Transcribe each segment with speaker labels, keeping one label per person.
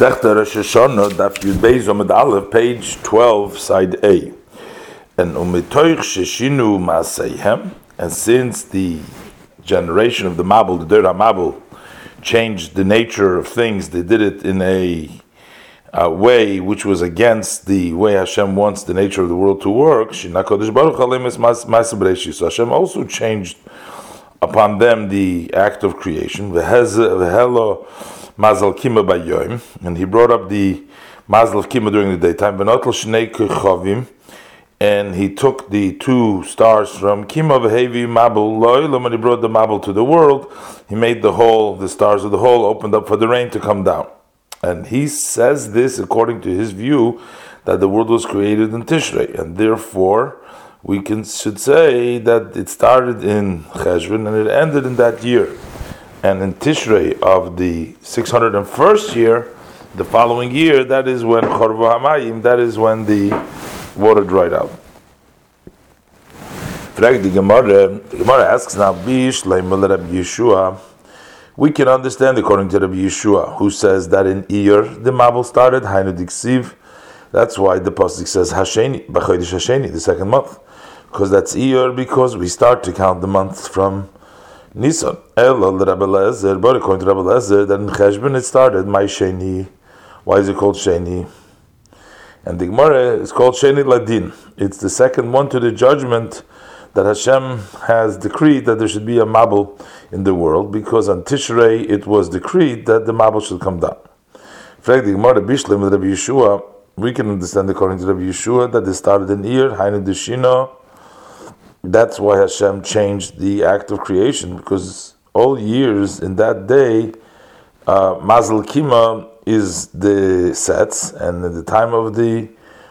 Speaker 1: Masechta Rosh Hashanah, Daf Yud Beis Omid Aleph, page 12, side A. And umitoich sheshinu maaseihem, and since the generation of the Mabul, the Dera Mabul, changed the nature of things, they did it in a, a way which was against the way Hashem wants the nature of the world to work. Shinakodesh Baruch Halim is So Hashem also changed upon them the act of creation. V'helo Mazal Kima Bayoim, and he brought up the Mazal of Kima during the daytime. Benotl Shnei Kechavim, and he took the two stars from Kima Vehevi Mabul Loilam, and he brought the Mabul to the world. He made the hole, the stars of the hole, opened up for the rain to come down. And he says this according to his view that the world was created in Tishrei, and therefore we can should say that it started in Cheshvan and it ended in that year and in Tishrei of the 601st year, the following year, that is when Chorva Hamayim, that is when the water dried out. The Gemara, asks now. We can understand according to Rabbi Yeshua, who says that in Iyar the Mabul started, Hainu Diksiv. That's why the pasuk says Hasheni, B'chodesh Hasheni, the second month, because that's Iyar, because we start to count the months from Nisan. Elo Rabbi Lezer, but according to Rabbi Lezer, that in Cheshvan it started, my Sheni. Why is it called Sheni? And the Gemara is called Sheni Ladin. It's the second one to the judgment that Hashem has decreed that there should be a Mabul in the world, because on Tishrei it was decreed that the Mabul should come down. Frag the Gemara Bishlim with Rabbi Yeshua, we can understand according to Rabbi Yeshua that they started in Iyar, Hainu Deshina, that's why Hashem changed the act of creation because all years in that day, uh, Mazal Kima is the sets, and at the time of the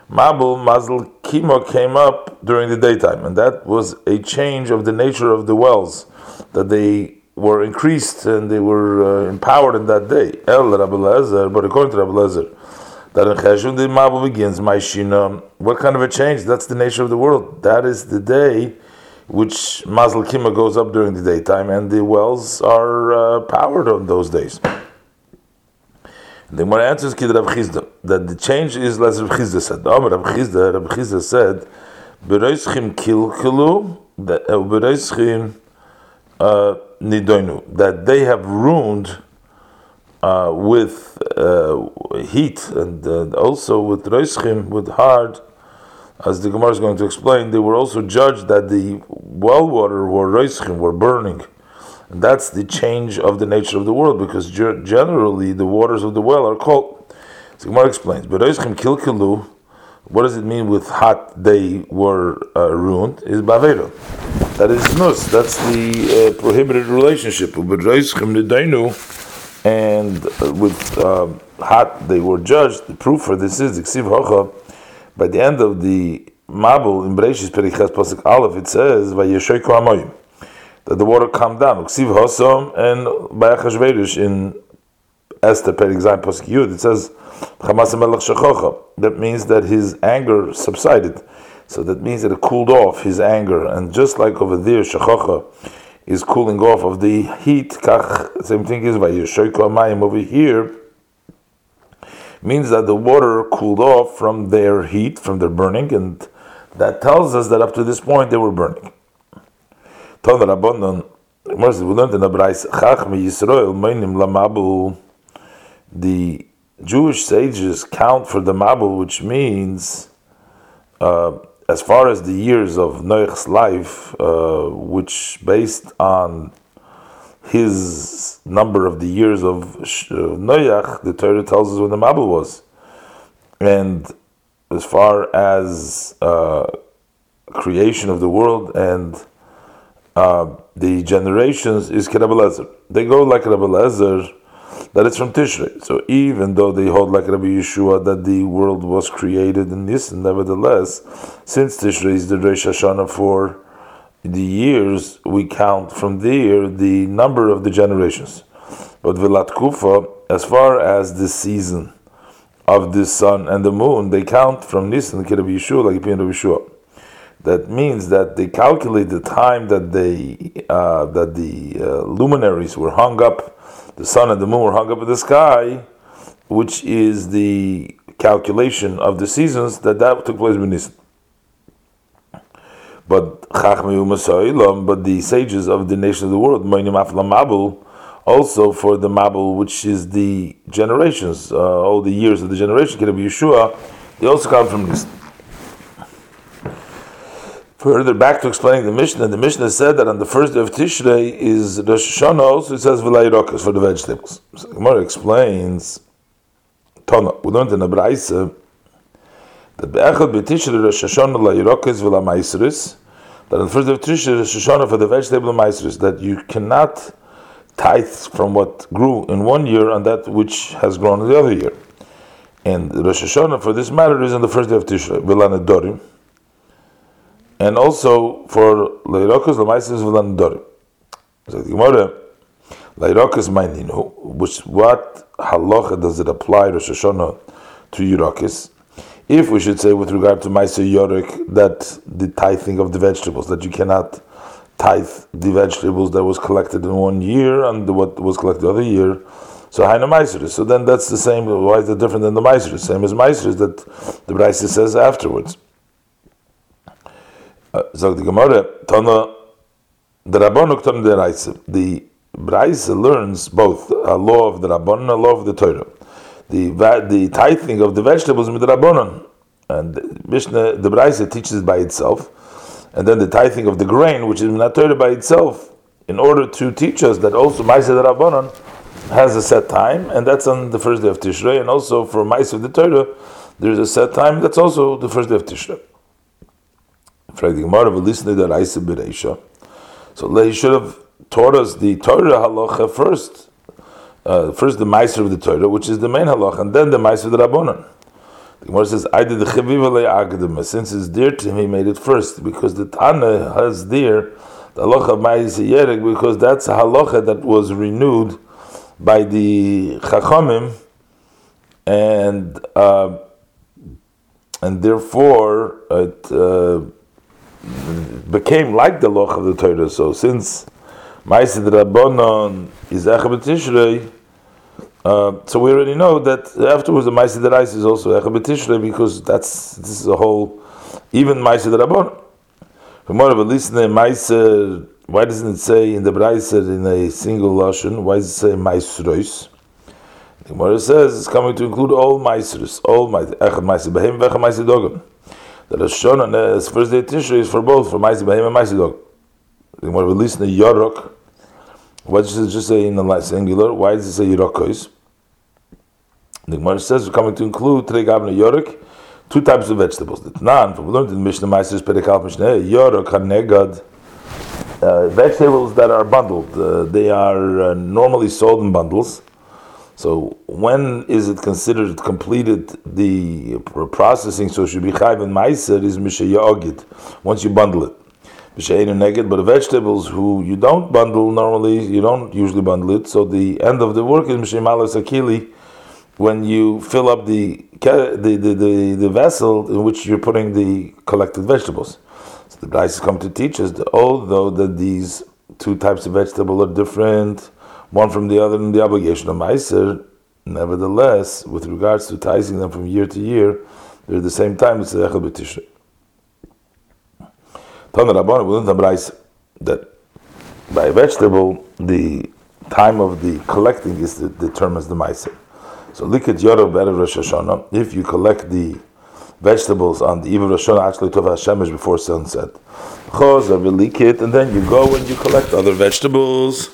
Speaker 1: Mabul, Mazal Kima came up during the daytime, and that was a change of the nature of the wells that they were increased and they were uh, empowered in that day. El Rabbi but according to Rabbi that in Cheshvan the Mabul begins, Maishina. What kind of a change? That's the nature of the world. That is the day which Mazal Kima goes up during the daytime, and the wells are uh, powered on those days. The Gemara answers Kid Rav Chisda that the change is as Rav Chisda said. No, Rav Chisda, Rav Chisda said, "Bereischim kilkelu that uh, bereischim uh, nidoinu that they have ruined uh, with uh, heat and uh, also with reischim with hard." as the Gemara is going to explain, they were also judged that the well water were reischim, were burning. And that's the change of the nature of the world, because generally the waters of the well are cold. So Gemara explains, but reischim kilkilu, what does it mean with hot they were uh, ruined? Is bavera. That is nus. That's the uh, prohibited relationship. But reischim nedainu, and with uh, hot they were judged. The proof for this is the ksiv by the end of the Mabul in Bereshis Perichas Pasuk Aleph, it says Vayeshoyko Amoyim that the water calmed down. Uksiv Hosom and by Achashverosh in Esther Perikzayim Pasuk Yud, it says That means that his anger subsided. So that means that it cooled off his anger, and just like over there, Shechocha is cooling off of the heat. Kach, same thing is Vayeshoyko Amayim over here means that the water cooled off from their heat, from their burning, and that tells us that up to this point they were burning. The Jewish sages count for the Mabul, which means, uh, as far as the years of Noach's life, uh, which based on his number of the years of Noach, the Torah tells us when the Mabul was. And as far as uh, creation of the world and uh, the generations is Rabbi They go like Rabbi Lezer, that it's from Tishrei. So even though they hold like Rabbi Yeshua that the world was created in this, nevertheless, since Tishrei is the Rosh Hashanah for the years we count from there the number of the generations. But Vilat Kufa, as far as the season of the sun and the moon, they count from Nisan Rabbi Yeshua, like Rabbi Yeshua. That means that they calculate the time that they uh, that the uh, luminaries were hung up, the sun and the moon were hung up in the sky, which is the calculation of the seasons, that that took place in Nisan. But but the sages of the nation of the world, also for the Mabul, which is the generations, uh, all the years of the generation, can be Yeshua, they also come from Nisan. Further back to explaining the Mishnah, the Mishnah said that on the first day of Tishrei is Rosh Hashanah, also it says Vilayirokas for the vegetables. So Gemara explains, Tona, we learned in the Braisa, that Be'echad B'Tishrei Rosh Hashanah Layirokas Vila Maisris, that on the first day of Tishrei Rosh Hashanah for the vegetable Maisris, that you cannot tithe from what grew in one year on that which has grown in the other year. And Rosh Hashanah for this matter is on the first day of Tishrei, Vila Nedorim, and also for Leirokas Lamaisis V'Landorim. So the Gemara, Leirokas Maininu, which what halacha does it apply Rosh Hashanah to Yerokis? If we should say with regard to Maisa Yorik that the tithing of the vegetables, that you cannot tithe the vegetables that was collected in one year and what was collected the other year, so Haina Maiseris. So then that's the same. Why is it different than the Maiseris? Same as Maiseris that the Braisa says afterwards. Sagt the Gemara, Tana, the Rabbanu the Raisa. The learns both a law of the Rabbanon and a law of the Torah. The, the tithing of the vegetables with the Rabbanon. And Mishnah, the Braisa teaches by itself. And then the tithing of the grain, which is not Torah by itself, in order to teach us that also Maisa the Rabbanon has a set time, and that's on the first day of Tishrei, and also for Maisa of the Torah, there's a set time, that's also the first day of Tishrei. So he should have taught us the Torah halacha first. Uh, first the Meiser of the Torah, which is the main halacha, and then the Meiser of the Rabbanon. The Gemara says, "I did the chaviv Since it's dear to him, he made it first because the Tana has dear the halacha of Yerek because that's a halacha that was renewed by the Chachamim, and uh, and therefore it. Uh, became like the loch of the Torah. So since Ma'asid Rabbanon is Echabet Tishrei, uh, so we already know that afterwards the Ma'asid Rais is also Echabet Tishrei because that's this is a whole even Ma'asid Rabbanon. For more of a listener, Ma'asid, why doesn't it say in the Braiser in a single lashon? Why does it say Ma'asrois? The Gemara says it's coming to include all Ma'asros, all Ma'asid Ma'asid Behem, Vechad Ma'asid Dogam. The Rosh on the first day of Tishrei, is for both, for Maisi Bahim and Maisi Dog. The Gemara release the Yorok. Why does it just say in the singular? Why does it say Yorokos? The Gemara says we're coming to include Trei Gabna Yorok, two types of vegetables. The Tnan, from learned in Mishnah Maisers Perikal Mishnah, Yorok Hanegad, uh, vegetables that are bundled. Uh, they are uh, normally sold in bundles. So when is it considered completed the processing? So it should be chayv and meiser is mishayagid once you bundle it. Mishayin neged, but the vegetables who you don't bundle normally, you don't usually bundle it. So the end of the work is mishayimalas akili when you fill up the, the, the, the, the vessel in which you're putting the collected vegetables. So the guys come to teach us oh, that although that these two types of vegetable are different one from the other in the obligation of Meiser. Nevertheless, with regards to tithing them from year to year, they're at the same time it's Echel B'Tishrei. Tana Rabban will not that by a vegetable, the time of the collecting is the, determines the Meiser. So look at Yorov Be'erev Rosh Hashanah. If you collect the vegetables on the eve of Rosh Hashanah, actually Tov Hashemesh before sunset, and then you go and you collect other vegetables.